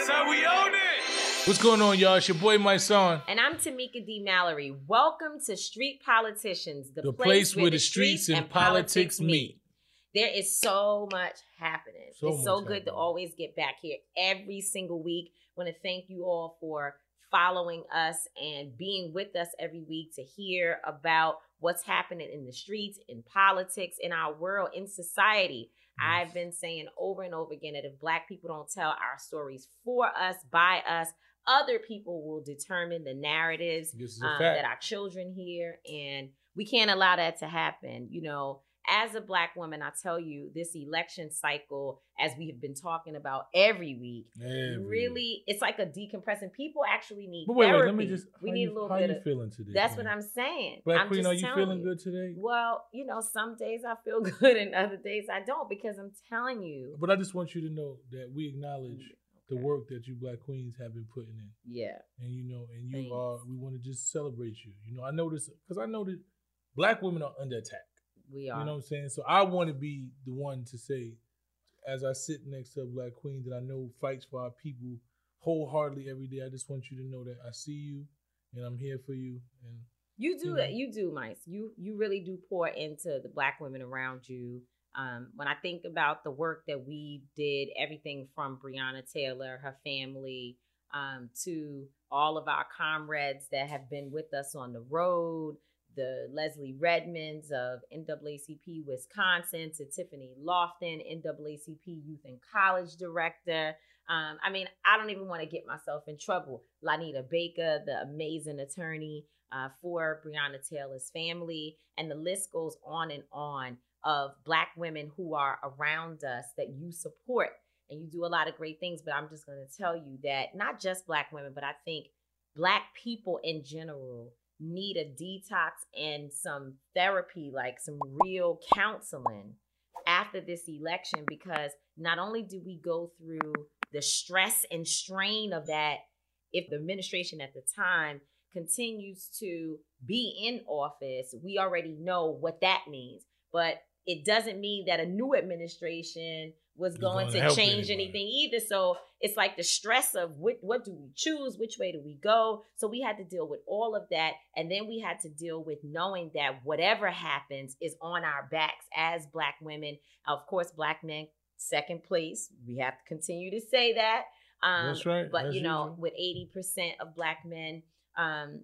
That's how we own it. What's going on, y'all? It's your boy, Mysonne. And I'm Tamika D. Mallory. Welcome to Street Politicians, the, the place, place, where the streets, and, and politics, politics meet. There is so much happening. So it's so good happening. to always get back here every single week. want to thank you all for following us and being with us every week to hear about what's happening in the streets, in politics, in our world, in society. I've been saying over and over again that if Black people don't tell our stories for us, by us, other people will determine the narratives um, that our children hear. And we can't allow that to happen. You know, as a Black woman, I tell you, this election cycle, as we have been talking about every week, every really, it's like a decompressing. People actually need but wait, therapy. Wait, let me just, we need you, a little how bit you of. feeling today? That's man? what I'm saying. Black I'm Queen, are you feeling you. good today? Well, you know, some days I feel good and other days I don't because I'm telling you. But I just want you to know that we acknowledge mm, the work that you Black Queens have been putting in. Yeah. And you know, and you Thanks. are. We want to just celebrate you. You know, I noticed because I know that Black women are under attack. We are. You know what I'm saying? So I want to be the one to say, as I sit next to a Black Queen that I know fights for our people wholeheartedly every day. I just want you to know that I see you and I'm here for you. And You do you that. know. You do, Mice. You you really do pour into the black women around you. Um, when I think about the work that we did, everything from Breonna Taylor, her family, um, to all of our comrades that have been with us on the road, the Leslie Redmonds of NAACP Wisconsin, to Tiffany Loftin, NAACP Youth and College Director. Um, I mean, I don't even want to get myself in trouble. Lonita Baker, the amazing attorney uh, for Breonna Taylor's family, and the list goes on and on of Black women who are around us that you support. And you do a lot of great things, but I'm just going to tell you that not just Black women, but I think Black people in general need a detox and some therapy, like some real counseling after this election, because not only do we go through the stress and strain of that if the administration at the time continues to be in office, we already know what that means. But it doesn't mean that a new administration was going gonna to change anybody. anything either. So it's like the stress of what what do we choose, which way do we go? So we had to deal with all of that, and then we had to deal with knowing that whatever happens is on our backs as Black women. Of course, Black men second place. We have to continue to say that. Um, That's right, But as you know, usual. with eighty percent of Black men, um,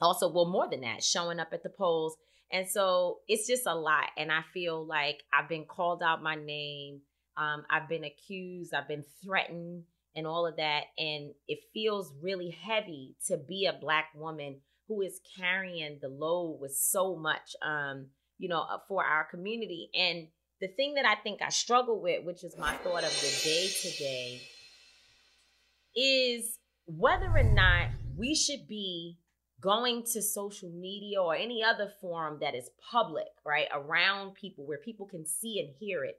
also well more than that, showing up at the polls. And so it's just a lot. And I feel like I've been called out my name. Um, I've been accused. I've been threatened and all of that. And it feels really heavy to be a Black woman who is carrying the load with so much, um, you know, uh, for our community. And the thing that I think I struggle with, which is my thought of the day today, is whether or not we should be going to social media or any other forum that is public, right, around people where people can see and hear it,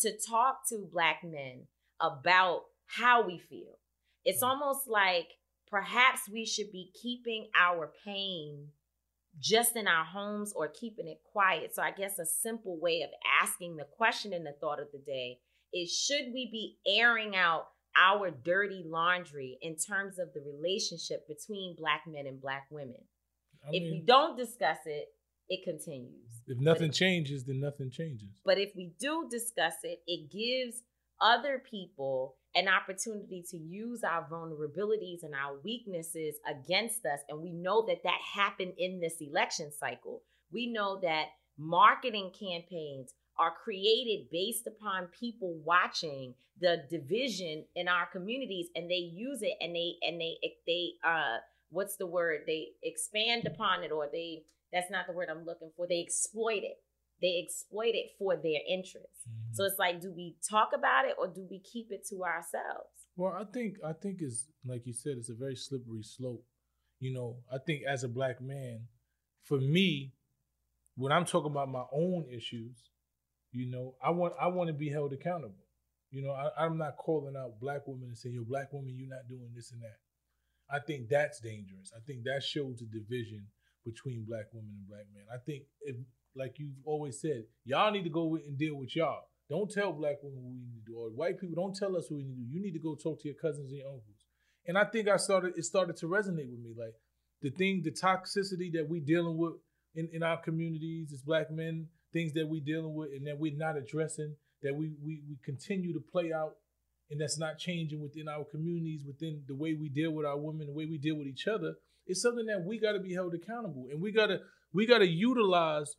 to talk to black men about how we feel. It's mm. almost like perhaps we should be keeping our pain just in our homes or keeping it quiet. So I guess a simple way of asking the question in the thought of the day is should we be airing out our dirty laundry in terms of the relationship between black men and black women? I mean, if we don't discuss it, it continues. If nothing changes, then nothing changes. But if we do discuss it, it gives other people an opportunity to use our vulnerabilities and our weaknesses against us. And we know that that happened in this election cycle. We know that marketing campaigns are created based upon people watching the division in our communities and they use it and they and they they uh what's the word they expand upon it or they that's not the word i'm looking for they exploit it they exploit it for their interests. Mm-hmm. So it's like, do we talk about it or do we keep it to ourselves? Well, I think I think it's like you said, it's a very slippery slope. You know, I think as a black man, for me, when I'm talking about my own issues, you know, I want I want to be held accountable. You know, I, am not calling out black women and saying, "Yo, black woman, you're not doing this and that." I think that's dangerous. I think that shows a division between black women and black men. I think if like you've always said, y'all need to go and deal with y'all. Don't tell black women what we need to do, or white people don't tell us what we need to do. You need to go talk to your cousins and your uncles. And I think I started it started to resonate with me. Like the thing, the toxicity that we dealing with in, in our communities as black men, things that we dealing with and that we're not addressing, that we we we continue to play out and that's not changing within our communities, within the way we deal with our women, the way we deal with each other, it's something that we got to be held accountable, and we gotta we gotta utilize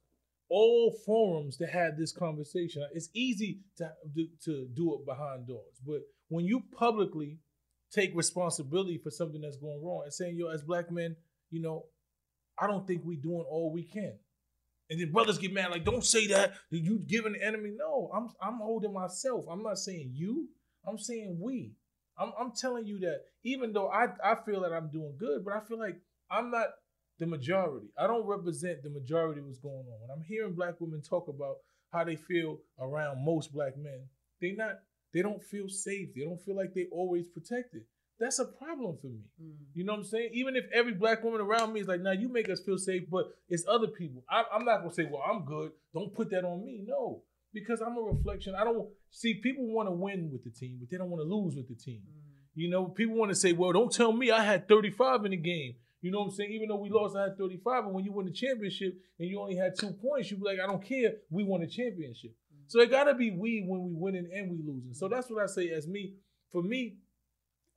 all forums to have this conversation. It's easy to, to do it behind doors, but when you publicly take responsibility for something that's going wrong and saying, yo, as black men, you know, I don't think we doing all we can. And then brothers get mad, like, don't say that. You giving the enemy. No, I'm I'm holding myself. I'm not saying you. I'm saying we. I'm, I'm telling you that even though I, I feel that I'm doing good, but I feel like I'm not the majority. I don't represent the majority of what's going on. When I'm hearing black women talk about how they feel around most black men, they not they don't feel safe. They don't feel like they always protected. That's a problem for me. Mm. You know what I'm saying? Even if every black woman around me is like, "Now you make us feel safe," but it's other people. I, am not gonna say, "Well, I'm good." Don't put that on me. No, because I'm a reflection. I don't see people want to win with the team, but they don't want to lose with the team. Mm. You know, people want to say, "Well, don't tell me I had 35 in the game." You know what I'm saying? Even though we lost, I had 35, And when you win the championship and you only had two points, you be like, I don't care. We won the championship. Mm-hmm. So it gotta be we when we winning and we losing. So that's what I say as me. For me,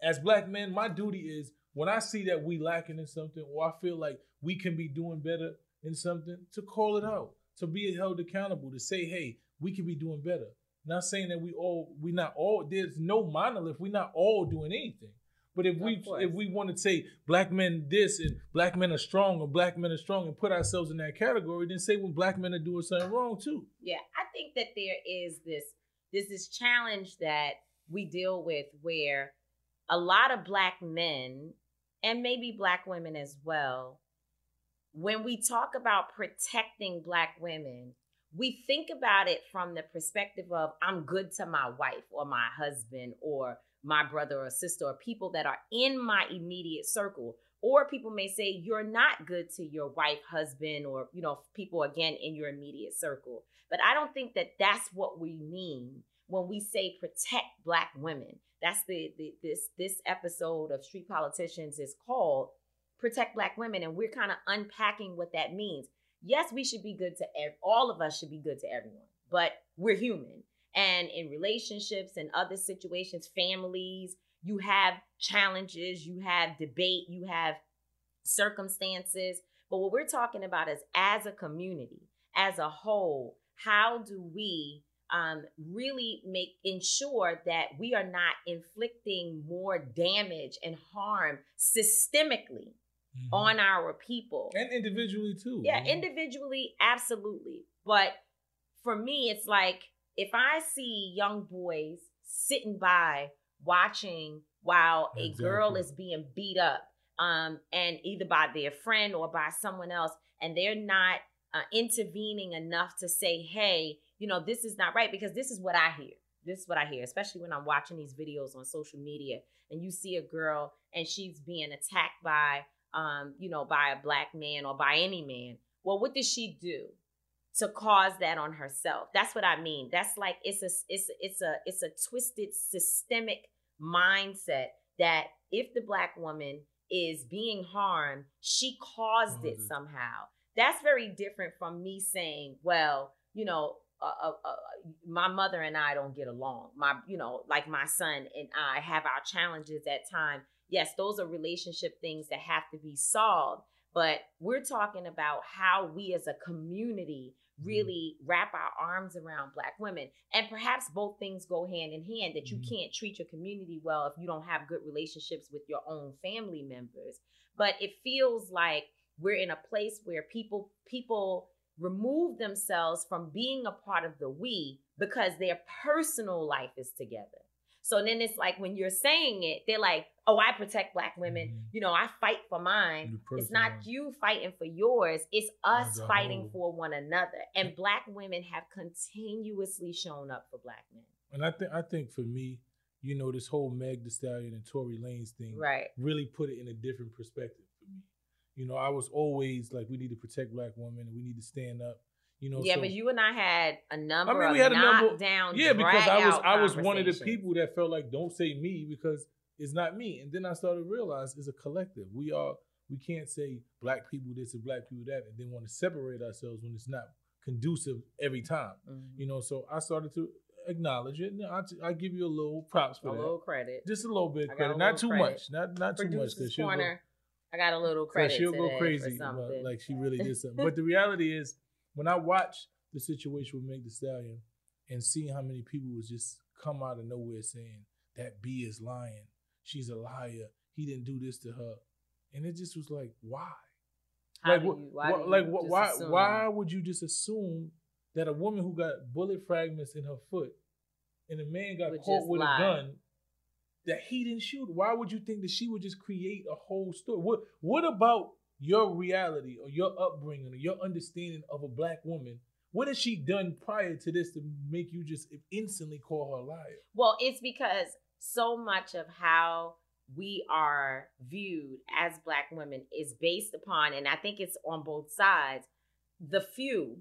as black men, my duty is when I see that we lacking in something or I feel like we can be doing better in something, to call it out, to be held accountable, to say, hey, we can be doing better. Not saying that we all we not all there's no monolith. We're not all doing anything. But if we if we want to say black men this and black men are strong or black men are strong and put ourselves in that category, then say when black men are doing something wrong too. Yeah, I think that there is this this this challenge that we deal with where a lot of black men and maybe black women as well, when we talk about protecting black women, we think about it from the perspective of I'm good to my wife or my husband or my brother or sister or people that are in my immediate circle. Or people may say you're not good to your wife husband or you know people again in your immediate circle. But i don't think that that's what we mean when we say protect black women. That's the, the this this episode of street politicians is called protect black women and we're kind of unpacking what that means yes we should be good to ev- all of us should be good to everyone but we're human and in relationships and other situations, families, you have challenges, you have debate, you have circumstances. But what we're talking about is as a community, as a whole, how do we um, really make ensure that we are not inflicting more damage and harm systemically mm-hmm. on our people and individually too. Yeah, individually, absolutely. But for me, it's like if I see young boys sitting by watching while a exactly. girl is being beat up, um, and either by their friend or by someone else, and they're not uh, intervening enough to say, "Hey, you know, this is not right because this is what I hear. This is what I hear, especially when I'm watching these videos on social media and you see a girl and she's being attacked by, um, you know, by a black man or by any man. Well, what does she do to cause that on herself? That's what I mean. That's like it's a it's it's a it's a twisted systemic mindset that if the black woman is being harmed, she caused mm-hmm. it somehow. That's very different from me saying, well, you know, uh, uh, uh, my mother and I don't get along. My, you know, like my son and I have our challenges at time. Yes, those are relationship things that have to be solved. But we're talking about how we as a community mm-hmm. really wrap our arms around black women and perhaps both things go hand in hand that you mm-hmm. can't treat your community well if you don't have good relationships with your own family members but it feels like we're in a place where people people remove themselves from being a part of the we because their personal life is together. So then it's like when you're saying it, they're like, oh, I protect black women. Mm-hmm. You know, I fight for mine. It's not you fighting for yours, it's us fighting for one another. And black women have continuously shown up for black men. And I think I think for me, you know, this whole Meg Thee Stallion and Tory Lanez thing right. really put it in a different perspective for me. You know, I was always like, we need to protect black women and we need to stand up. You know, yeah, so, but you and I had a number I mean, we had a number, down. Yeah, because I was I was one of the people that felt like don't say me because it's not me. And then I started to realize it's a collective. We are we can't say black people this and black people that and then want to separate ourselves when it's not conducive every time. Mm-hmm. You know, so I started to acknowledge it. I, I give you a little props for a that. A little credit. Just a little bit credit. Not too credit. much. Not not too much. Because corner. I got a little credit. she'll go crazy, like she really did something. but the reality is, when I watch the situation with Meg Thee Stallion and seeing how many people was just come out of nowhere saying that B is lying, she's a liar, he didn't do this to her, and it just was like, why? How like, you, why what, like why why would you just assume that a woman who got bullet fragments in her foot and a man got caught with lie. a gun that he didn't shoot. Why would you think that she would just create a whole story? What What about your reality or your upbringing or your understanding of a black woman? What has she done prior to this to make you just instantly call her a liar? Well, it's because so much of how we are viewed as black women is based upon, and I think it's on both sides, the few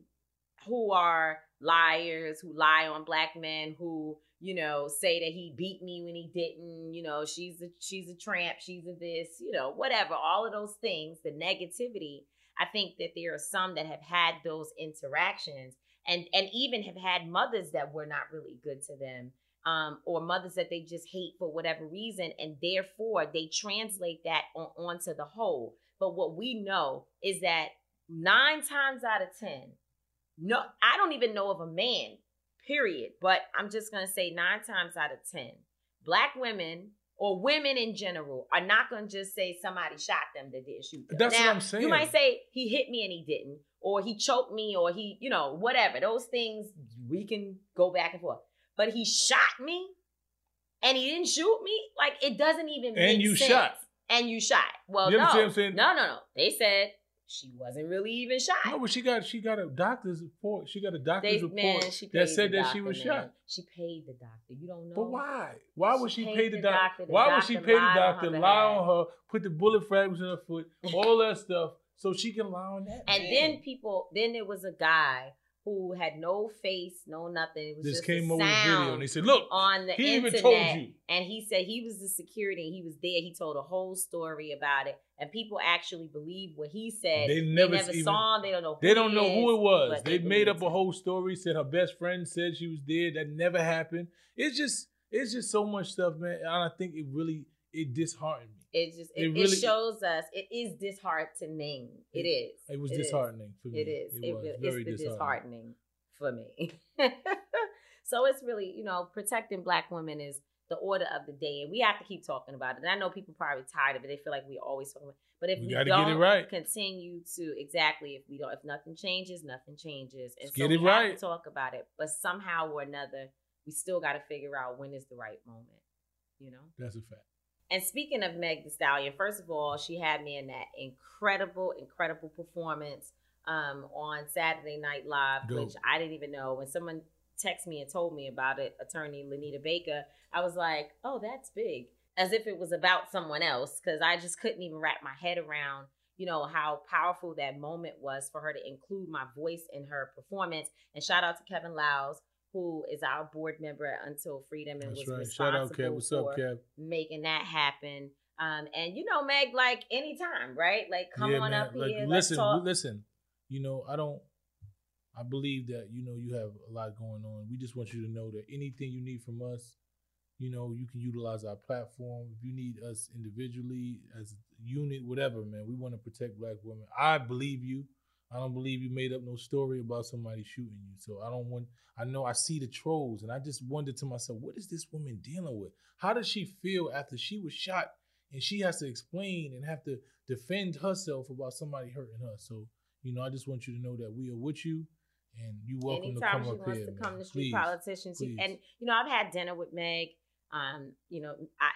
who are liars, who lie on black men, who you know, say that he beat me when he didn't, you know, she's a she's a tramp, she's a this, you know, whatever, all of those things, the negativity. I think that there are some that have had those interactions and and even have had mothers that were not really good to them. Um, or mothers that they just hate for whatever reason, and therefore they translate that on, onto the whole. But what we know is that nine times out of ten, no, I don't even know of a man period. But I'm just to say nine times out of 10, black women or women in general are not going to just say somebody shot them that didn't shoot them. That's now, what I'm saying. You might say he hit me and he didn't, or he choked me, or he, you know, whatever. Those things we can go back and forth. But he shot me and he didn't shoot me. Like it doesn't even and you sense. shot. And you shot. Well, you no, no, no, no. They said she wasn't really even shot. No, but she got she got a doctor's report. She got a doctor's they, report man, that said that she was man. shot. She paid the doctor. You don't know. But why? Why would she, she pay the, doc- doctor? The why doctor would she pay the doctor, on lie on her, put the bullet fragments in her foot, all that stuff, so she can lie on that? And man. then people, then there was a guy who had no face, no nothing. It was this just came over video and they said, "Look, on the he internet." Even told you. And he said he was the security. And he was there. He told a whole story about it, and people actually believe what he said. They never, they never even, saw him. They don't know. they don't know is, who it was. They, they made up a whole story. Said her best friend said she was there. That never happened. It's just, it's just so much stuff, man. And I think it really, it disheartened me. It just it, it, really, it, shows us it is disheartening. It, it is. It was disheartening is. for me. It is. It, was it's very disheartening. disheartening for me. so it's really, you know, protecting black women is the order of the day, and we have to keep talking about it. And I know people probably tired of it; they feel like we always talking about. It. But if we, we don't right. continue to exactly, if we don't, if nothing changes, nothing changes, and Let's so we have right. to talk about it. But somehow or another, we still got to figure out when is the right moment. You know, that's a fact. And speaking of Meg Thee Stallion, first of all, she had me in that incredible, incredible performance um, on Saturday Night Live, Dope. which I didn't even know. When someone texted me and told me about it, attorney Lonita Baker, I was like, oh, that's big. As if it was about someone else, because I just couldn't even wrap my head around, you know, how powerful that moment was for her to include my voice in her performance. And shout out to Kevin Liles, who is our board member at Until Freedom and That's was right. Shout out, responsible Kev. What's up, for Kev? making that happen. Um, and you know, Meg, like anytime, right? Like come Yeah, on man. up Like, here. listen, listen. You know, I don't. I believe that you know you have a lot going on. We just want you to know that anything you need from us, you know, you can utilize our platform. If you need us individually as a unit, whatever, man, we want to protect Black women. I believe you. I don't believe you made up no story about somebody shooting you. So I don't want. I know I see the trolls, and I just wonder to myself, what is this woman dealing with? How does she feel after she was shot, and she has to explain and have to defend herself about somebody hurting her? So you know, I just want you to know that we are with you, and you welcome Anytime to she come up wants here. to man. come to street Please. politicians, please. and you know, I've had dinner with Meg. Um, you know, I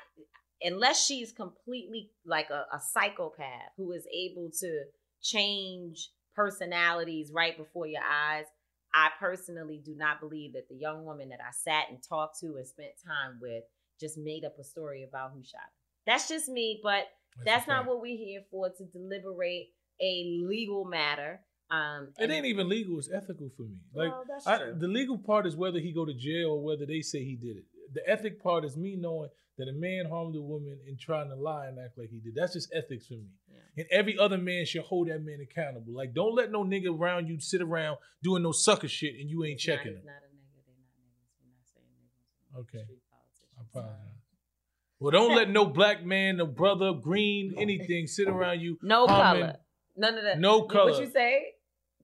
unless she's completely like a, a psychopath who is able to change personalities right before your eyes. I personally do not believe that the young woman that I sat and talked to and spent time with just made up a story about who shot her. That's just me, but that's, a not what we're here for to deliberate a legal matter. Um, It ain't even legal. It's ethical for me. Like Well, that's I, the legal part is whether he go to jail or whether they say he did it. The ethic part is me knowing that a man harmed a woman and trying to lie and act like he did. That's just ethics for me. Yeah. And every other man should hold that man accountable. Like don't let no nigga around you sit around doing no sucker shit and you ain't He's not- checking he's him. not a nigga. They're not niggas. We're not saying niggas. Okay. I apologize. Well, don't let no black man, no brother, green, anything sit around you. No harming- color. None of that. No color. What you say?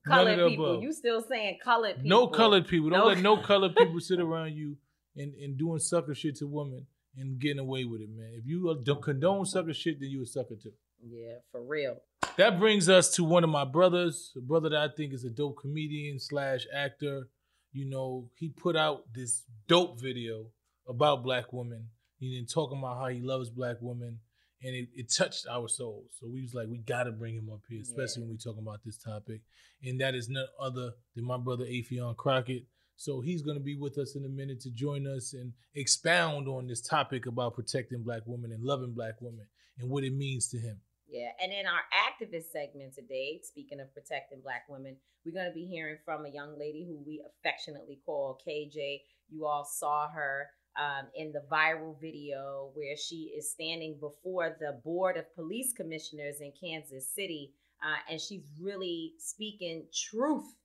None Colored people. above. You still saying colored people? No colored people. Don't No let no colored people sit around you and, and doing sucker shit to women and getting away with it, man. If you uh, condone sucker shit, then you a sucker too. Yeah, for real. That brings us to one of my brothers, a brother that I think is a dope comedian slash actor. You know, he put out this dope video about black women. He been talking about how he loves black women, and it, it touched our souls. So we was like, we gotta bring him up here, especially Yeah. when we talking about this topic. And that is none other than my brother Affion Crockett. So he's gonna be with us in a minute to join us and expound on this topic about protecting black women and loving black women and what it means to him. Yeah, and in our activist segment today, speaking of protecting Black women, we're going to be hearing from a young lady who we affectionately call KJ. You all saw her um, in the viral video where she is standing before the Board of Police Commissioners in Kansas City, uh, and she's really speaking truth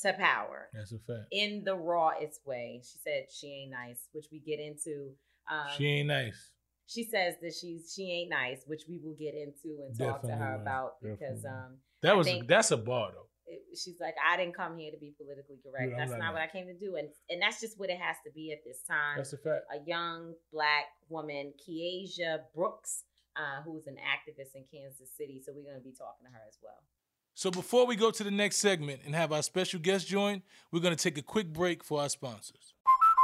to power That's a fact. in the rawest way. She said she ain't nice, which we get into. Um, she ain't nice. She says that she's she ain't nice, which we will get into and talk to her about because Definitely um That was that's a bar though. it, she's like I didn't come here to be politically correct. Yeah, that's not what. I came to do, and and that's just what it has to be at this time. That's a fact. a young black woman, Keiajah Brooks, uh, who's an activist in Kansas City. So we're gonna be talking to her as well. So before we go to the next segment and have our special guest join, we're gonna take a quick break for our sponsors.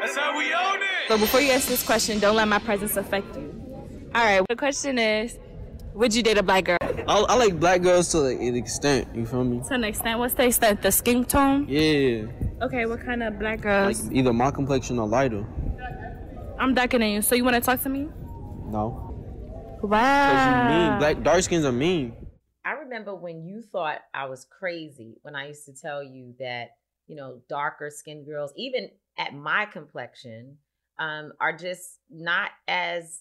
That's how we own it. So before you ask this question, don't let my presence affect you. All right. The question is, would you date a black girl? I, I like black girls to like an extent. You feel me? To an extent. What's the extent? The skin tone? Yeah. Okay. What kind of black girls? Like either my complexion or lighter. I'm darker than you, so you want to talk to me? No. Wow. Cause you mean black dark skins are mean. I remember when you thought I was crazy when I used to tell you that, you know, darker skinned girls, even at my complexion, um, are just not as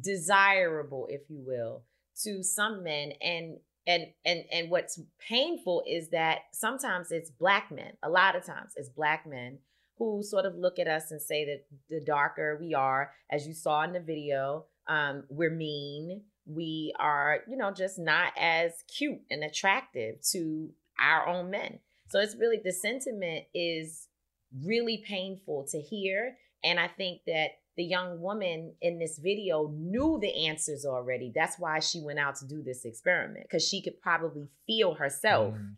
desirable, if you will, to some men. And and and and what's painful is that sometimes it's black men. A lot of times it's black men who sort of look at us and say that the darker we are, as you saw in the video, um, we're mean. We are, you know, just not as cute and attractive to our own men. So it's really the sentiment is really painful to hear. And I think that the young woman in this video knew the answers already. That's why she went out to do this experiment because she could probably feel herself. Mm.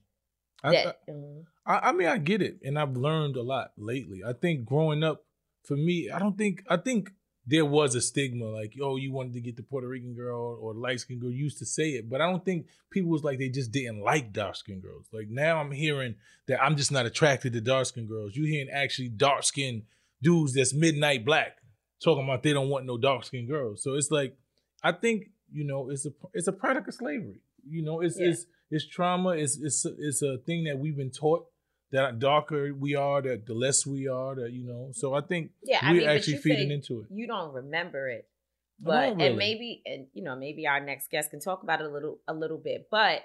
That, I, Mhm. I, I mean, I get it, and I've learned a lot lately. I think growing up, for me, I don't think I think there was a stigma like, oh, you wanted to get the Puerto Rican girl or light skinned girl. You used to say it, but I don't think people was like they just didn't like dark skinned girls. Like now, I'm hearing that I'm just not attracted to dark skinned girls. You hearing actually dark skinned dudes that's midnight black talking about they don't want no dark skinned girls. So it's like, I think you know, it's a it's a product of slavery. You know, it's Yeah. it's it's trauma. It's it's it's a thing that we've been taught that darker we are, that the less we are, that you know. So I think Yeah, we're mean, actually feeding into it. You don't remember it, but really. and maybe and you know maybe our next guest can talk about it a little a little bit. But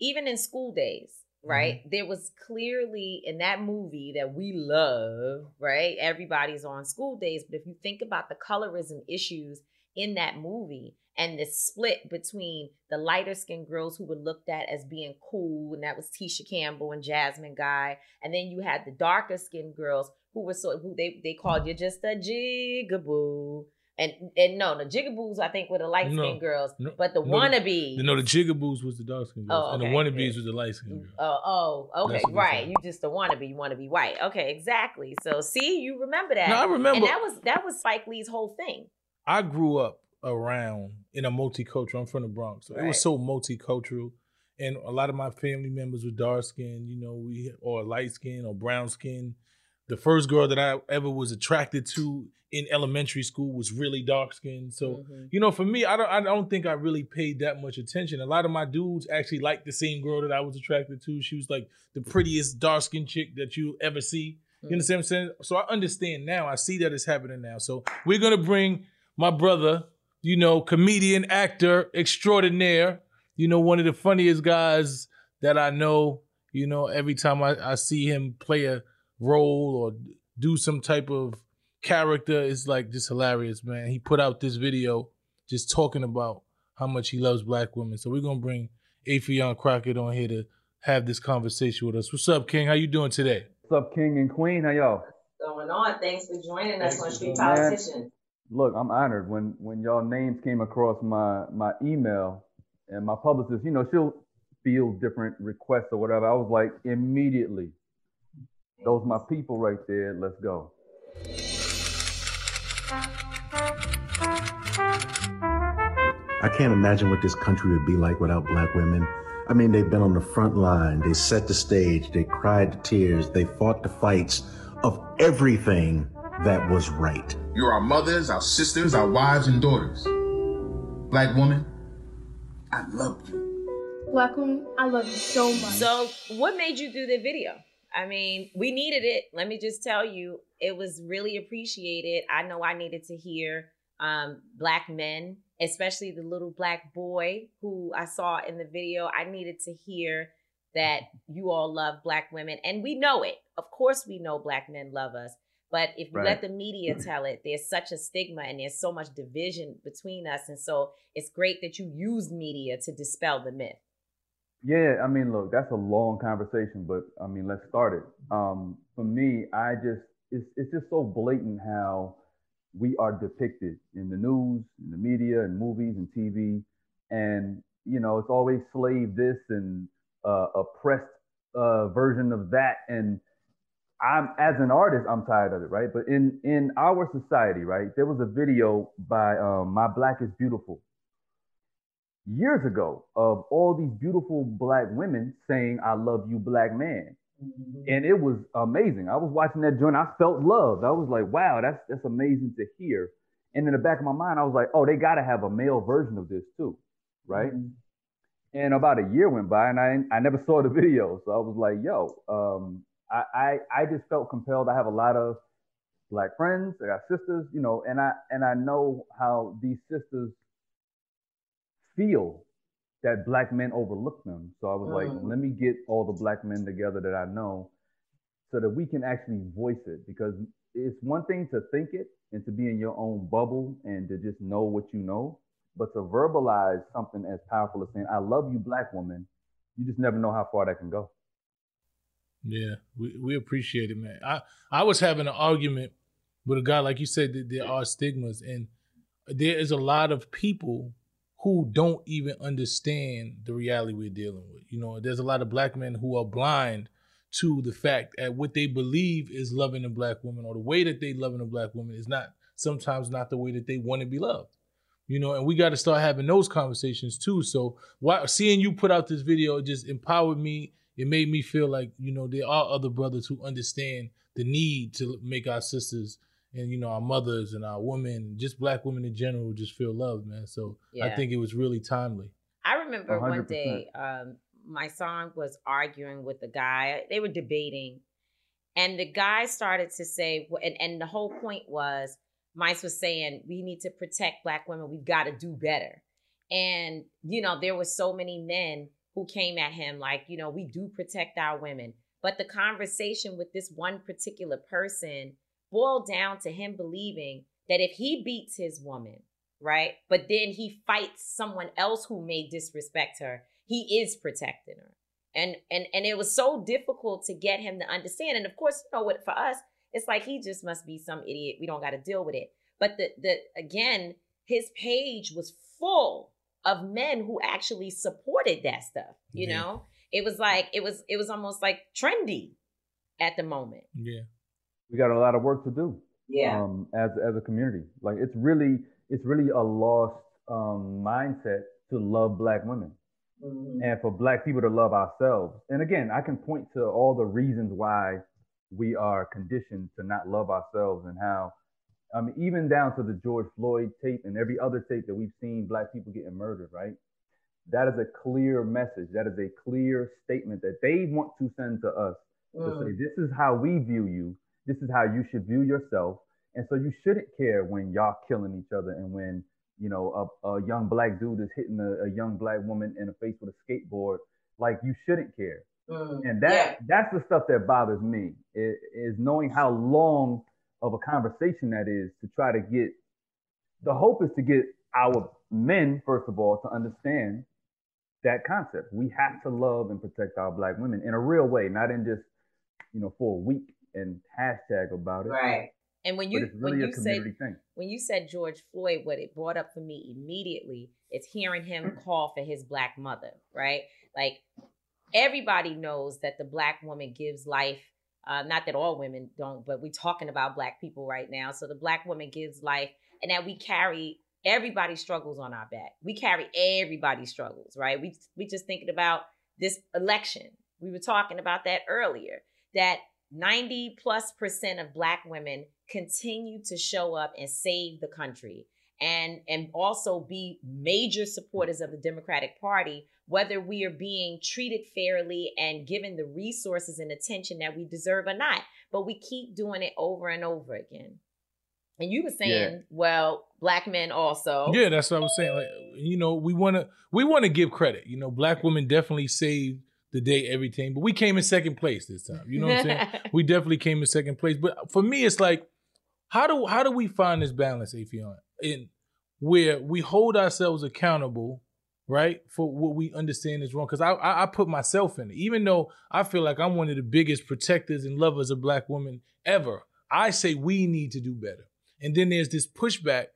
even in School Daze, right? Mm-hmm. There was clearly in that movie that we love, right? Everybody's on School Daze, but if you think about the colorism issues in that movie and the split between the lighter skinned girls who were looked at as being cool, and that was Tisha Campbell and Jasmine Guy, and then you had the darker skinned girls who were so who they they called you just a jigaboo. And and no, the jigaboos I think were the light skinned No, gires, no, but the no, wannabe. You know, the jigaboos was the dark skinned girls, Oh, and the okay, wannabes good. was the light skinned girls. Oh, oh, okay, That's what they right. You just a wannabe. You want to be white. Okay, exactly. So see, you remember that. No, I remember. And that was that was Spike Lee's whole thing. I grew up around in a multicultural. I'm from the Bronx, so it was so multicultural, and a lot of my family members were dark skinned, you know, we or light skin or brown skin. The first girl that I ever was attracted to in elementary school was really dark skinned. So Mhm. you know, for me, I don't I don't think I really paid that much attention. A lot of my dudes actually liked the same girl that I was attracted to. She was like the prettiest dark skinned chick that you ever see. You Mm. understand what I'm saying? So I understand now. I see that it's happening now. So we're gonna bring my brother, you know, comedian, actor extraordinaire, you know, one of the funniest guys that I know. You know, every time I, I see him play a role or do some type of character, it's like just hilarious, man. He put out this video just talking about how much he loves black women. So we're gonna bring Affion Crockett on here to have this conversation with us. What's up, King? How you doing today? What's up, King and Queen? How y'all? Going on. Thanks for joining us on Street Man, Politician. Look, I'm honored when when y'all names came across my my email, and my publicist, you know, she'll field different requests or whatever. I was like, immediately, those my people right there. Let's go. I can't imagine what this country would be like without black women. I mean, they've been on the front line, they set the stage, they cried the tears, they fought the fights of everything that was right. You're our mothers, our sisters, our wives, and daughters. Black woman, I love you. Black woman, I love you so much. So, what made you do the video? I mean, we needed it. Let me just tell you, it was really appreciated. I know I needed to hear um, black men, especially the little black boy who I saw in the video. I needed to hear that you all love black women, and we know it. Of course, we know black men love us. But if you Right. let the media tell it, there's such a stigma and there's so much division between us. And so it's great that you use media to dispel the myth. Yeah, I mean, look, that's a long conversation, but I mean, let's start it. Um, for me, I just it's it's just so blatant how we are depicted in the news, in the media, and movies and TV, and you know, it's always slave this and uh, oppressed uh, version of that, and I'm as an artist, I'm tired of it, right? But in in our society, right, there was a video by um, My Black is Beautiful years ago of all these beautiful black women saying "I love you, black man," and it was amazing. I was watching that joint, I felt loved. I was like, "Wow, that's that's amazing to hear." And in the back of my mind, I was like, "Oh, they got to have a male version of this too, right?" And about a year went by, and I I never saw the video, so I was like, "Yo, um, I, I I just felt compelled. I have a lot of black friends, I got sisters, you know, and I and I know how these sisters feel that black men overlook them. So I was like, Mm. let me get all the black men together that I know so that we can actually voice it because it's one thing to think it and to be in your own bubble and to just know what you know, but to verbalize something as powerful as saying, I love you, black woman, you just never know how far that can go. Yeah, we, we appreciate it, man. I, I was having an argument with a guy, like you said, that there are stigmas, and there is a lot of people who don't even understand the reality we're dealing with. You know, there's a lot of black men who are blind to the fact that what they believe is loving a black woman or the way that they loving a black woman is not sometimes not the way that they want to be loved. You know, and we got to start having those conversations too. So, why seeing you put out this video just empowered me. It made me feel like you know there are other brothers who understand the need to make our sisters and you know our mothers and our women, just black women in general, just feel loved, man. So I think it was really timely. I remember one 100%. day, um, Mysonne was arguing with a guy. They were debating, and the guy started to say, and, and the whole point was, Mice was saying, we need to protect black women. We've got to do better. And, you know, there were so many men who came at him like, you know, we do protect our women. But the conversation with this one particular person boiled down to him believing that if he beats his woman, right, but then he fights someone else who may disrespect her, he is protecting her. And and and it was so difficult to get him to understand. And of course, you know what, for us, it's like he just must be some idiot. We don't got to deal with it. But the the again, his page was full of men who actually supported that stuff. You Yeah. know, it was like it was it was almost like trendy at the moment. Yeah. we got a lot of work to do. Yeah. Um, as as a community, like it's really it's really a lost um, mindset to love black women and for black people to love ourselves. And again, I can point to all the reasons why we are conditioned to not love ourselves and how. I mean, even down to the George Floyd tape and every other tape that we've seen black people getting murdered, right? That is a clear message. That is a clear statement that they want to send to us to say, Mm. this is how we view you. This is how you should view yourself. And so you shouldn't care when y'all killing each other and when, you know, a, a young black dude is hitting a, a young black woman in the face with a skateboard. Like you shouldn't care. And that that's the stuff that bothers me is, is knowing how long of a conversation that is to try to get the hope is to get our men, first of all, to understand that concept. We have to love and protect our black women in a real way, not in just, you know, for a week and hashtag about it. Right. And when you really when you community said thing. when you said George Floyd, what it brought up for me immediately is hearing him call for his black mother, right? Like everybody knows that the black woman gives life. Uh, not that all women don't, but we're talking about black people right now. So the black woman gives life, and that we carry everybody struggles on our back. We carry everybody's struggles, right? We we just thinking about this election. We were talking about that earlier. That 90 plus percent of black women continue to show up and save the country and and also be major supporters of the Democratic Party whether we are being treated fairly and given the resources and attention that we deserve or not but we keep doing it over and over again and you were saying, yeah. well, black men also. Yeah, that's what I was saying. Like, you know, we want to we want to give credit. You know, black women definitely saved the day everything, but we came in second place this time. You know what I'm saying? we definitely came in second place. But for me, it's like, how do how do we find this balance, Affion, in where we hold ourselves accountable, right, for what we understand is wrong? Because I, I I put myself in it, even though I feel like I'm one of the biggest protectors and lovers of black women ever. I say we need to do better. And then there's this pushback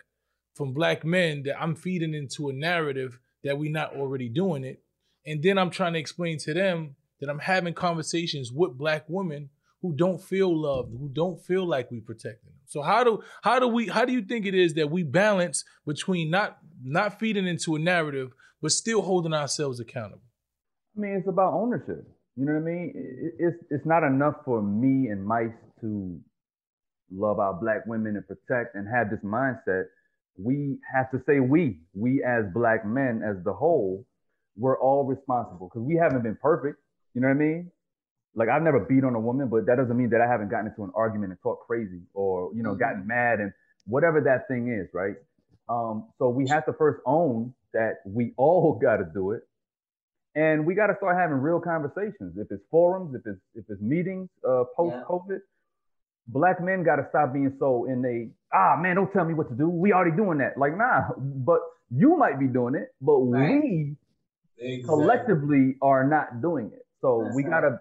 from black men that I'm feeding into a narrative that we're not already doing it. And then I'm trying to explain to them that I'm having conversations with black women who don't feel loved, who don't feel like we protecting them. So how do how do we how do you think it is that we balance between not not feeding into a narrative but still holding ourselves accountable? I mean, it's about ownership. You know what I mean? It's it's not enough for me and Mice to love our black women and protect and have this mindset, we have to say we, we as black men as the whole, we're all responsible because we haven't been perfect. You know what I mean? Like I've never beat on a woman, but that doesn't mean that I haven't gotten into an argument and talked crazy or, you know, mm-hmm. gotten mad and whatever that thing is, right? Um, so we have to first own that we all got to do it. And we got to start having real conversations. If it's forums, if it's if it's meetings uh, post COVID, yeah black men got to stop being so in a ah man don't tell me what to do we already doing that like nah but you might be doing it but right. we exactly. collectively are not doing it so That's we got to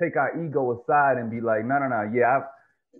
take our ego aside and be like no no no yeah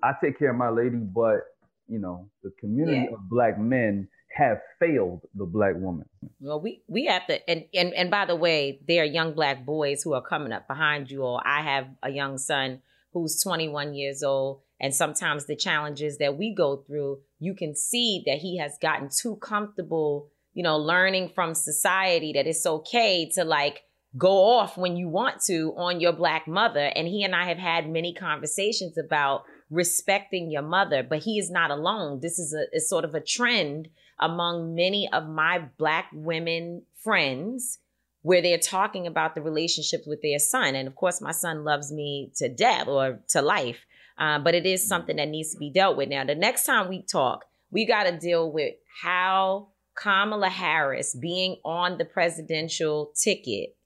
I, I take care of my lady but you know the community yeah. of black men have failed the black woman. Well, we we have to, and and and by the way, there are young black boys who are coming up behind you all. I have a young son who's 21 years old and sometimes the challenges that we go through, you can see that he has gotten too comfortable, you know, learning from society that it's okay to like go off when you want to on your black mother. And he and I have had many conversations about respecting your mother, but he is not alone. This is a is sort of a trend among many of my black women friends where they're talking about the relationships with their son. And of course, my son loves me to death or to life. Um, but it is something that needs to be dealt with. Now, the next time we talk, we got to deal with how Kamala Harris being on the presidential ticket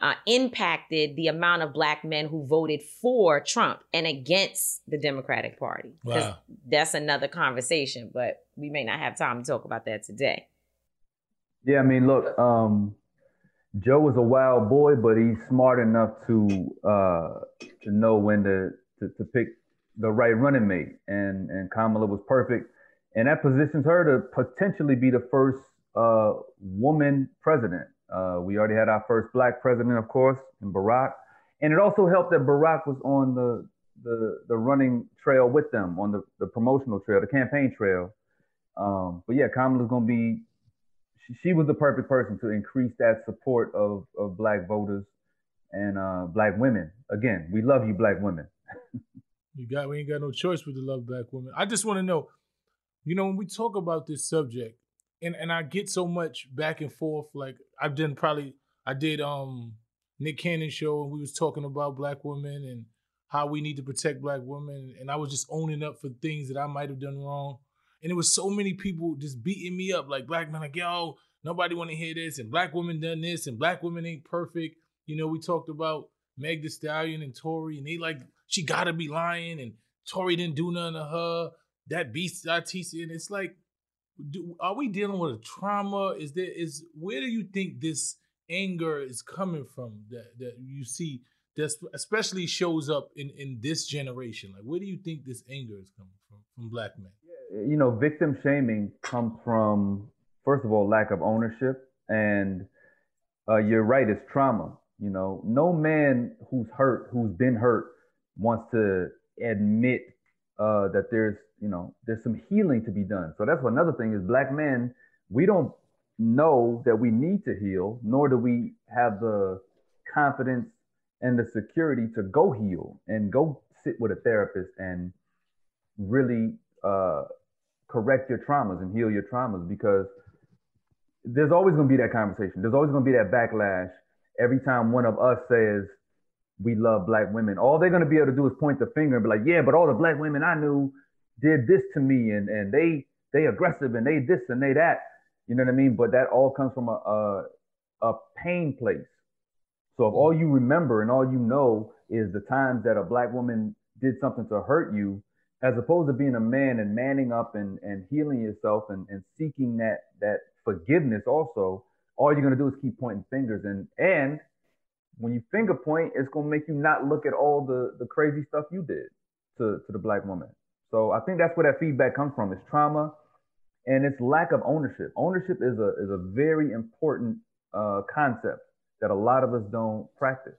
uh, impacted the amount of black men who voted for Trump and against the Democratic Party. Wow. That's another conversation, but we may not have time to talk about that today. Yeah, I mean, look, um, Joe was a wild boy, but he's smart enough to uh, to know when to, to, to pick the right running mate, and and Kamala was perfect, and that positions her to potentially be the first uh, woman president. Uh, we already had our first black president, of course, in Barack, and it also helped that Barack was on the the the running trail with them on the, the promotional trail, the campaign trail. Um, but yeah, Kamala's gonna be. She, was the perfect person to increase that support of of black voters and uh, black women. Again, we love you, black women. You got we ain't got no choice but to love black women. I just want to know, you know, when we talk about this subject, and and I get so much back and forth. Like I've done probably I did um Nick Cannon show and we was talking about black women and how we need to protect black women, and I was just owning up for things that I might have done wrong. And it was so many people just beating me up, like black men, like yo, nobody want to hear this, and black women done this, and black women ain't perfect. You know, we talked about Meg Thee Stallion and Tory, and they like she gotta be lying, and Tory didn't do nothing to her. That beast Artisa, and it's like, do, are we dealing with a trauma? Is there is where do you think this anger is coming from that that you see that especially shows up in in this generation? Like, where do you think this anger is coming from from black men? You know, victim shaming comes from first of all lack of ownership, and uh, you're right, it's trauma. You know, no man who's hurt, who's been hurt, wants to admit uh, that there's you know there's some healing to be done. So that's another thing is black men we don't know that we need to heal, nor do we have the confidence and the security to go heal and go sit with a therapist and really uh, correct your traumas and heal your traumas because there's always going to be that conversation. There's always going to be that backlash every time one of us says we love black women. All they're going to be able to do is point the finger and be like, yeah, but all the black women I knew did this to me and, and they they aggressive and they this and they that. You know what I mean? But that all comes from a, a, a pain place. So if all you remember and all you know is the times that a black woman did something to hurt you, as opposed to being a man and manning up and, and healing yourself and, and seeking that that forgiveness also, all you're gonna do is keep pointing fingers and and when you finger point, it's gonna make you not look at all the the crazy stuff you did to to the black woman. So I think that's where that feedback comes from. It's trauma and it's lack of ownership. Ownership is a is a very important uh, concept that a lot of us don't practice.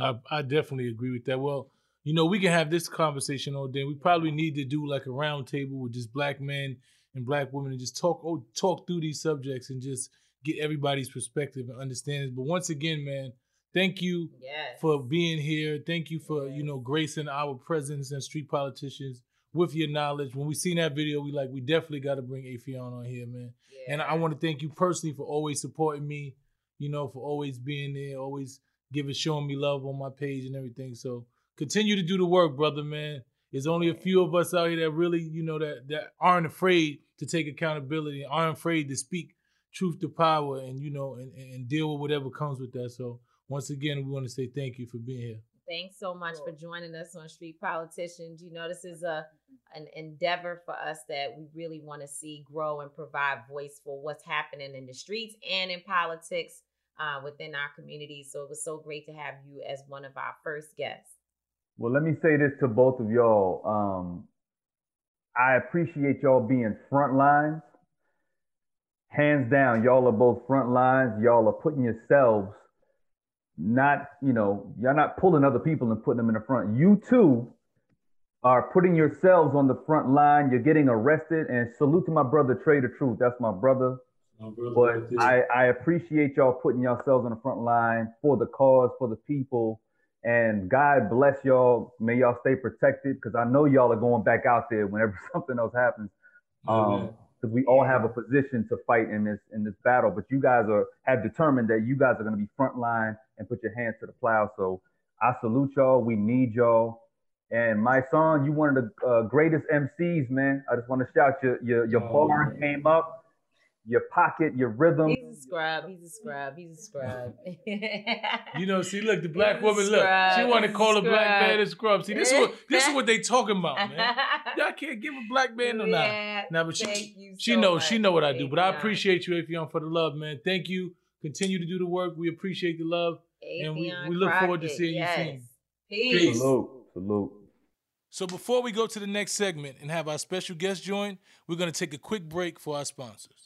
I, I definitely agree with that. Well, you know, we can have this conversation all day. We probably need to do like a round table with just black men and black women and just talk oh, talk through these subjects and just get everybody's perspective and understanding. But once again, man, thank you yes. for being here. Thank you for, you know, gracing our presence and street politicians with your knowledge. When we seen that video, we like we definitely got to bring Affion on here, man. Yeah. And I want to thank you personally for always supporting me. You know, for always being there, always giving, showing me love on my page and everything. So continue to do the work, brother, man. There's only a few of us out here that really, you know, that that aren't afraid to take accountability, aren't afraid to speak truth to power, and you know, and, and deal with whatever comes with that. So once again, we want to say thank you for being here. Thanks so much for joining us on Street Politicians. You know, this is a an endeavor for us that we really want to see grow and provide voice for what's happening in the streets and in politics uh, within our community. So it was so great to have you as one of our first guests. Well, let me say this to both of y'all. Um, I appreciate y'all being front lines. Hands down, y'all are both front lines. Y'all are putting yourselves not, you know, y'all not pulling other people and putting them in the front. You too are putting yourselves on the front line. You're getting arrested. And salute to my brother, Trey the Truth. That's my brother. My brother but I, I appreciate y'all putting yourselves on the front line for the cause, for the people. And God bless y'all. May y'all stay protected because I know y'all are going back out there whenever something else happens. Um, because we all have a position to fight in this in this battle. But you guys are have determined that you guys are going to be front line and put your hands to the plow. So I salute y'all. We need y'all. And my son, you one of the uh, greatest MCs, man. I just want to shout your your your oh, bar man. came up, your pocket, your rhythm. He's a scrub. He's a scrub. He's a scrub. you know, see, look, the black woman, look, she want to call a black man a scrub. See, this is what this is what they talking about, man. Y'all can't give a black man no yeah, nah. Nah, but she she so knows much. she know what I do. But I appreciate you, Affion, for the love, man. Thank you. Continue to do the work. We appreciate the love. And we, we look forward to seeing yes. you soon. Peace. Peace. Salute. Salute. So before we go to the next segment and have our special guest join, we're going to take a quick break for our sponsors.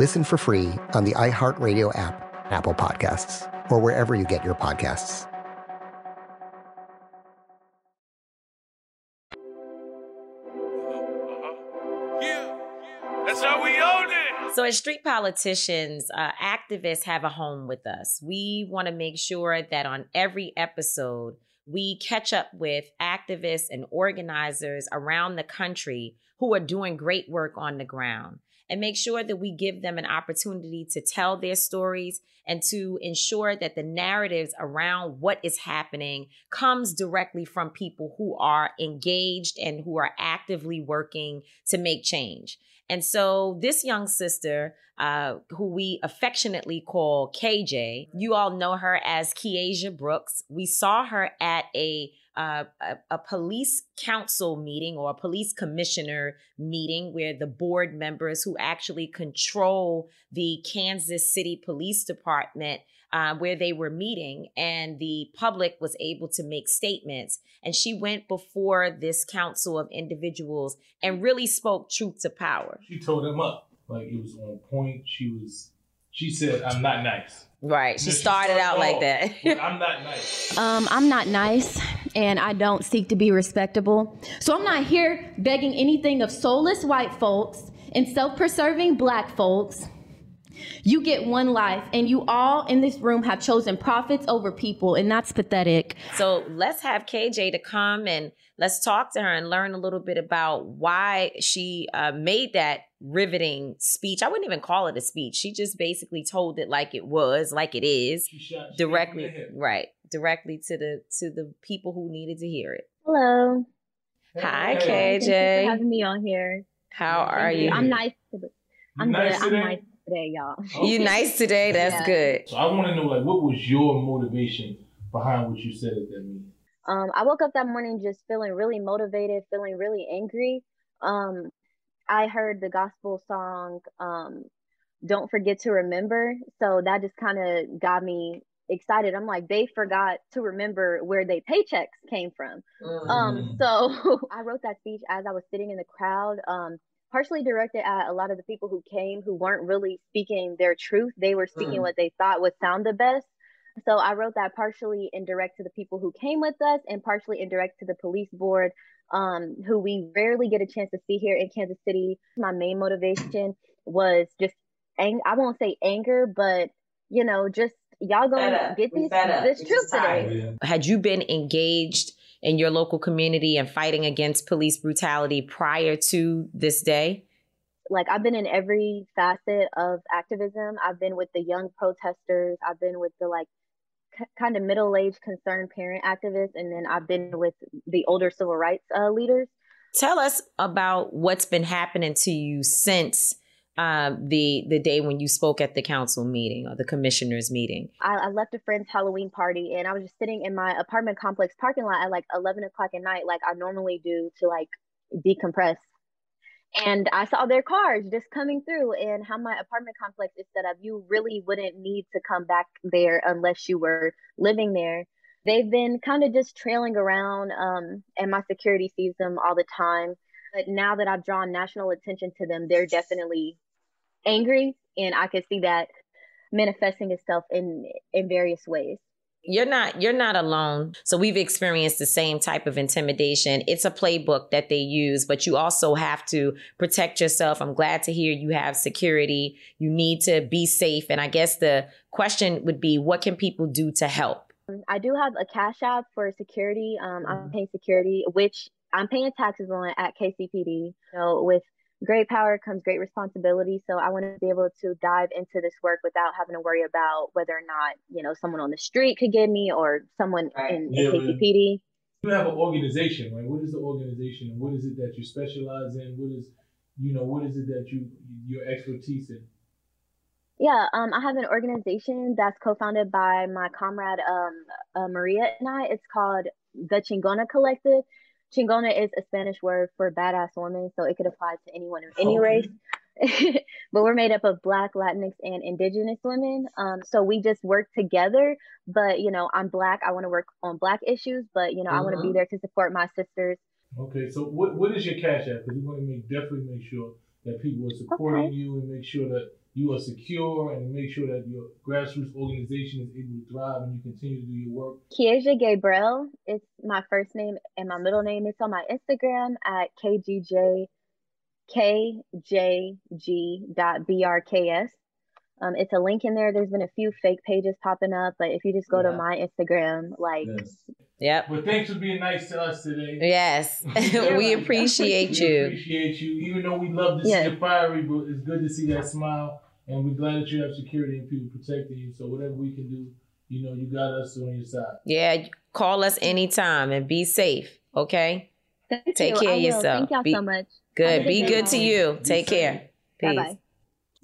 Listen for free on the iHeartRadio app, Apple Podcasts, or wherever you get your podcasts. That's how we own it. So, as street politicians, uh, activists have a home with us. We want to make sure that on every episode, we catch up with activists and organizers around the country who are doing great work on the ground and make sure that we give them an opportunity to tell their stories and to ensure that the narratives around what is happening comes directly from people who are engaged and who are actively working to make change. And so, this young sister, uh, who we affectionately call KJ, you all know her as Keiajah Brooks. We saw her at a uh, a, a police council meeting or a police commissioner meeting where the board members who actually control the Kansas City Police Department uh, where they were meeting, and the public was able to make statements. And she went before this council of individuals and really spoke truth to power. She told them up. Like it was on point. She was. She said, "I'm not nice." Right. She And then started out like that. I'm not nice. Um, I'm not nice and I don't seek to be respectable. So I'm not here begging anything of soulless white folks and self preserving black folks. You get one life, and you all in this room have chosen profits over people, and that's pathetic. So let's have KJ to come and let's talk to her and learn a little bit about why she uh, made that riveting speech. I wouldn't even call it a speech. She just basically told it like it was, like it is, directly, right, directly to the to the people who needed to hear it. Hello. Hi, Thank you KJ. for having me on here. How are you? I'm nice. Today. I'm nice good. today? I'm nice today, y'all. You nice today? That's Yeah. good. So I want to know, like, what was your motivation behind what you said at that meeting? Um, I woke up that morning just feeling really motivated, feeling really angry. Um, I heard the gospel song, um, "Don't Forget to Remember," so that just kind of got me excited. I'm like, they forgot to remember where their paychecks came from. Um, so I wrote that speech as I was sitting in the crowd. Um, partially directed at a lot of the people who came who weren't really speaking their truth. They were speaking Mm. what they thought would sound the best. So I wrote that partially indirect to the people who came with us and partially indirect to the police board, um, who we rarely get a chance to see here in Kansas City. My main motivation was just, ang- I won't say anger, but you know, just y'all gonna get these this truth today. Had you been engaged in your local community and fighting against police brutality prior to this day? like I've been in every facet of activism. I've been with the young protesters. I've been with the like k- kind of middle-aged concerned parent activists, and then I've been with the older civil rights uh, leaders. Tell us about what's been happening to you since um, the the day when you spoke at the council meeting or the commissioners meeting. I, I left a friend's Halloween party, and I was just sitting in my apartment complex parking lot at like 11 o'clock at night, like I normally do to like decompress. and I saw their cars just coming through and how my apartment complex is set up. You really wouldn't need to come back there unless you were living there. They've been kind of just trailing around, um, and my security sees them all the time. But now that I've drawn national attention to them, they're definitely angry, and I can see that manifesting itself in in various ways. You're not you're not alone. So we've experienced the same type of intimidation. It's a playbook that they use but you also have to protect yourself. I'm glad to hear you have security. You need to be safe. And i guess the question would be what can people do to help? I do have a cash app for security. Um, i'm paying security which i'm paying taxes on at kcpd so with great power comes great responsibility. So I want to be able to dive into this work without having to worry about whether or not, you know, someone on the street could get me or someone in, Yeah, in KCPD. You have an organization, right? What is the organization and what is it that you specialize in? What is, you know, what is it that you your expertise in? Yeah, um, I have an organization that's co-founded by my comrade um, uh, Maria and I. It's called the Chingona Collective. Chingona is a Spanish word for badass woman, so it could apply to anyone of any Okay. race. but we're made up of Black, Latinx, and Indigenous women. Um, so we just work together. But you know, I'm Black. I want to work on Black issues, but you know, I want to be Mhm. there to support my sisters. Okay, so what what is your cash app? Because we want to make definitely make sure that people are supporting you and make sure that you are secure and make sure that your grassroots organization is able to thrive and you continue to do your work. Keiajah Gabriel is my first name and my middle name. It's on my Instagram at kgj kjg.brks. Um, it's a link in there. There's been a few fake pages popping up, but if you just go to my Instagram, like Yep. But thanks for being nice to us today. Yes. We appreciate you. We you. appreciate you. Even though we love to Yeah. see you fiery, but it's good to see that smile. And we're glad that you have security and people protecting you. So whatever we can do, you know, you got us on your side. Yeah, call us anytime and be safe, okay? Thank Take you. care I of will. yourself. Thank y'all Be- so much. Good. Be good good to you. Take care. Peace. Bye-bye.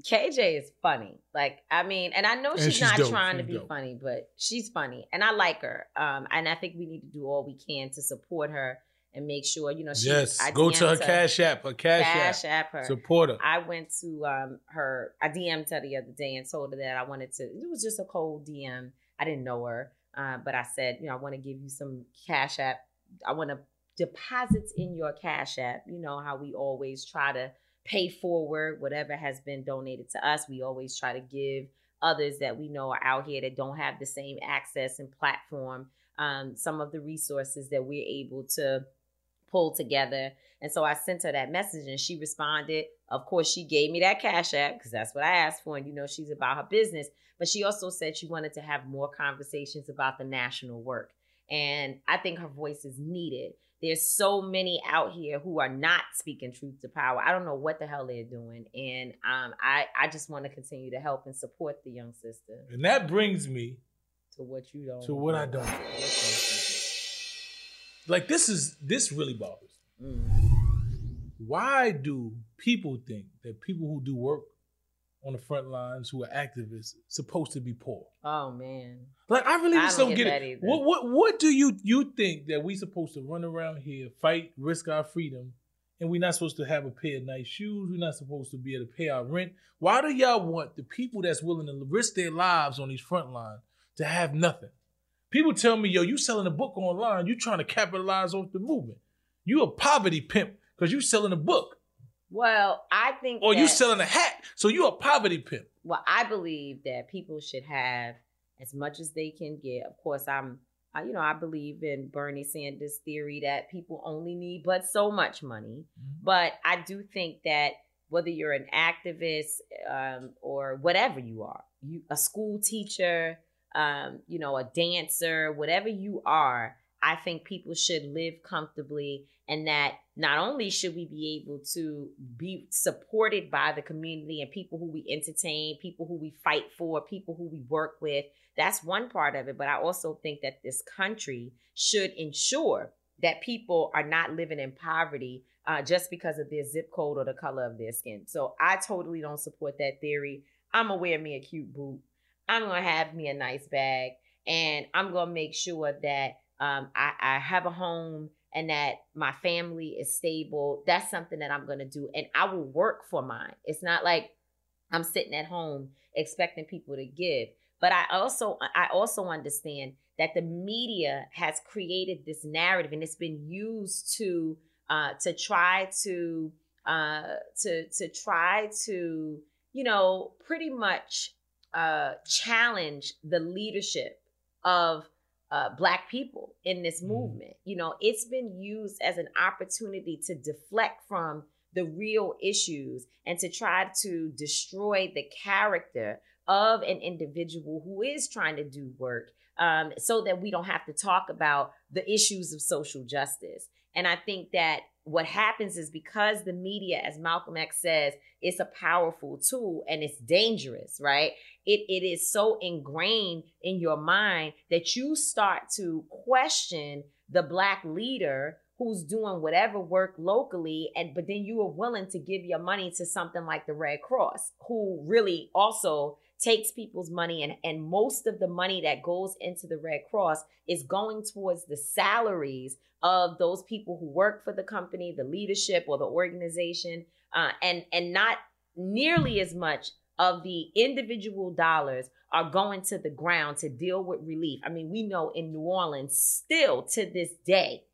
KJ is funny. Like, I mean, and I know And she's, she's not dope. trying to be dope. funny, but she's funny. And I like her. Um, and I think we need to do all we can to support her and make sure, you know, she Yes, I go to her Cash App, her Cash Cash App. App her. Support her. I went to um her I DM'd her the other day and told her that I wanted to it was just a cold DM. I didn't know her. Uh, but I said, you know, I want to give you some cash app. I want to deposits in your cash app. You know how we always try to pay forward whatever has been donated to us. We always try to give others that we know are out here that don't have the same access and platform um, some of the resources that we're able to pull together. And so I sent her that message and she responded. Of course, she gave me that cash app because that's what I asked for. And you know, she's about her business. But she also said she wanted to have more conversations about the national work. And I think her voice is needed. There's so many out here who are not speaking truth to power. I don't know what the hell they're doing. And um, I, I just want to continue to help and support the young sister And that brings me to what you don't to what I do. don't. Like this is this really bothers. me. Mm. Why do people think that people who do work on the front lines who are activists supposed to be poor? Oh man. Like I really I just don't don't, get get, it. What what what do you you think that we supposed to run around here, fight, risk our freedom, and we're not supposed to have a pair of nice shoes? We're not supposed to be able to pay our rent. Why do y'all want the people that's willing to risk their lives on these front lines to have nothing? People tell me, yo, you selling a book online, you trying to capitalize off the movement. You a poverty pimp because you selling a book. Well, I think Or you that- selling a hat, so you a poverty pimp. well i believe that people should have as much as they can get of course i'm I, you know i believe in bernie sanders theory that people only need but so much money but i do think that whether you're an activist um, or whatever you are you a school teacher um, you know a dancer whatever you are i think people should live comfortably and that not only should we be able to be supported by the community and people who we entertain, people who we fight for, people who we work with, that's one part of it. But I also think that this country should ensure that people are not living in poverty uh, just because of their zip code or the color of their skin. So I totally don't support that theory. I'm gonna wear me a cute boot. I'm gonna have me a nice bag, and I'm gonna make sure that um, I, I have a home and that my family is stable, that's something that I'm to do. And I will work for mine. It's not like I'm sitting at home expecting people to give. But I also I also understand that the media has created this narrative and it's been used to uh, to try to uh, to to try to you know pretty much uh, challenge the leadership of uh, black people in this Mm-hmm. movement. You know, it's been used as an opportunity to deflect from the real issues and to try to destroy the character of an individual who is trying to do work um, so that we don't have to talk about the issues of social justice. And I think that what happens is because the media, as Malcolm X says, it's a powerful tool and it's dangerous, right? It, it is so ingrained in your mind that you start to question the black leader who's doing whatever work locally and but then you are willing to give your money to something like the red cross who really also takes people's money and and most of the money that goes into the red cross is going towards the salaries of those people who work for the company the leadership or the organization uh, and and not nearly as much of the individual dollars are going to the ground to deal with relief. I mean, we know in New Orleans, still to this day,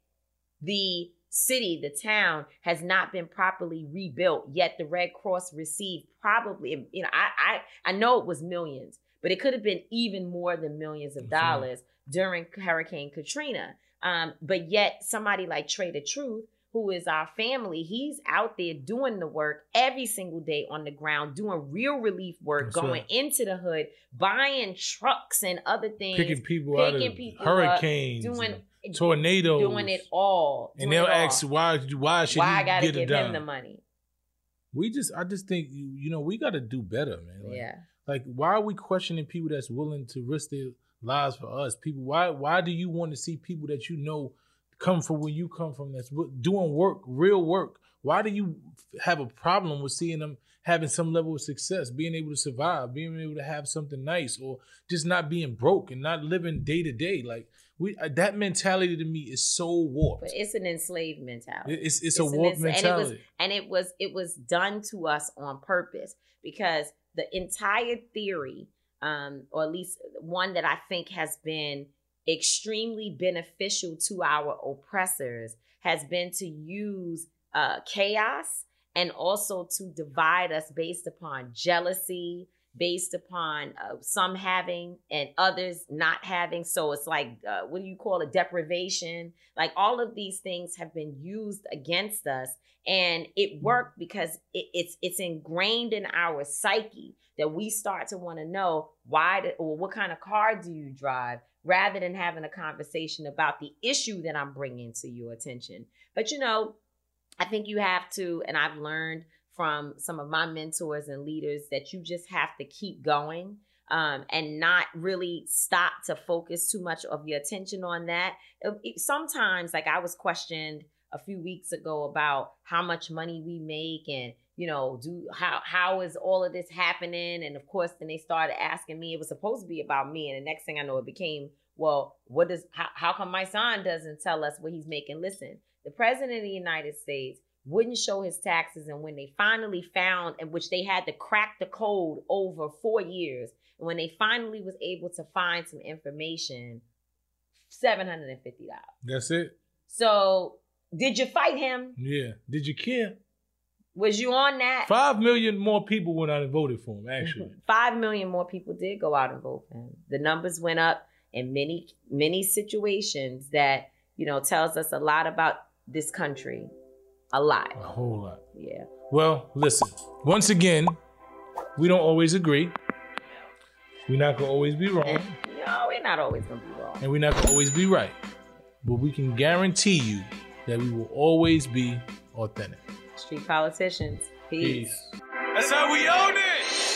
the city, the town has not been properly rebuilt. Yet the Red Cross received probably, you know, I I, I know it was millions, but it could have been even more than millions of dollars during Hurricane Katrina. Um, but yet somebody like Trey the Truth, who is our family, he's out there doing the work every single day on the ground, doing real relief work, That's going right. into the hood, buying trucks and other things, Picking people out of people up, hurricanes, doing and tornadoes, doing it all, and they'll it all. ask why why should why I gotta get give him the money. We just I just think you you know we got to do better, man. Like, Yeah. Like why are we questioning people that's willing to risk their lives for us? People why why do you want to see people that you know come from where you come from that's doing work, real work? Why do you have a problem with seeing them having some level of success, being able to survive, being able to have something nice or just not being broke and not living day to day? Like we uh, that mentality to me is so warped. But it's an enslaved mentality. It- it's- it's a warped ens- And it was mentality. and it was it was done to us on purpose because the entire theory, um, or at least one that I think has been extremely beneficial to our oppressors, has been to use uh, chaos and also to divide us based upon jealousy, based upon uh, some having and others not having. So it's like, uh, what do you call it? Deprivation. Like all of these things have been used against us, and it worked because it, it's it's ingrained in our psyche that we start to want to know why do, or what kind of car do you drive rather than having a conversation about the issue that I'm bringing to your attention. But you know, I think you have to, and I've learned from some of my mentors and leaders that you just have to keep going um, and not really stop to focus too much of your attention on that. It- it- sometimes, like I was questioned a few weeks ago about how much money we make and you know do how how is all of this happening? And of course then they started asking me it was supposed to be about me. And the next thing i know it became well what does how, how come my son doesn't tell us what he's making? Listen the president of the united states wouldn't show his taxes and when they finally found in which they had to crack the code over four years and when they finally was able to find some information $750 That's it. so did you fight him Yeah. Did you care? was you on that Five million more people went out and voted for him. Mm-hmm. Actually, Five million more people did go out and vote for him. The numbers went up in many, many situations that, you know, tells us a lot about this country. A lot. a whole lot. Yeah. Well, listen. Once again, we don't always agree. We're not gonna always be wrong, No, we're not always gonna be wrong. and we're not gonna always be right. But we can guarantee you that we will always be authentic. Street politicians. Peace. Peace. That's how we own it.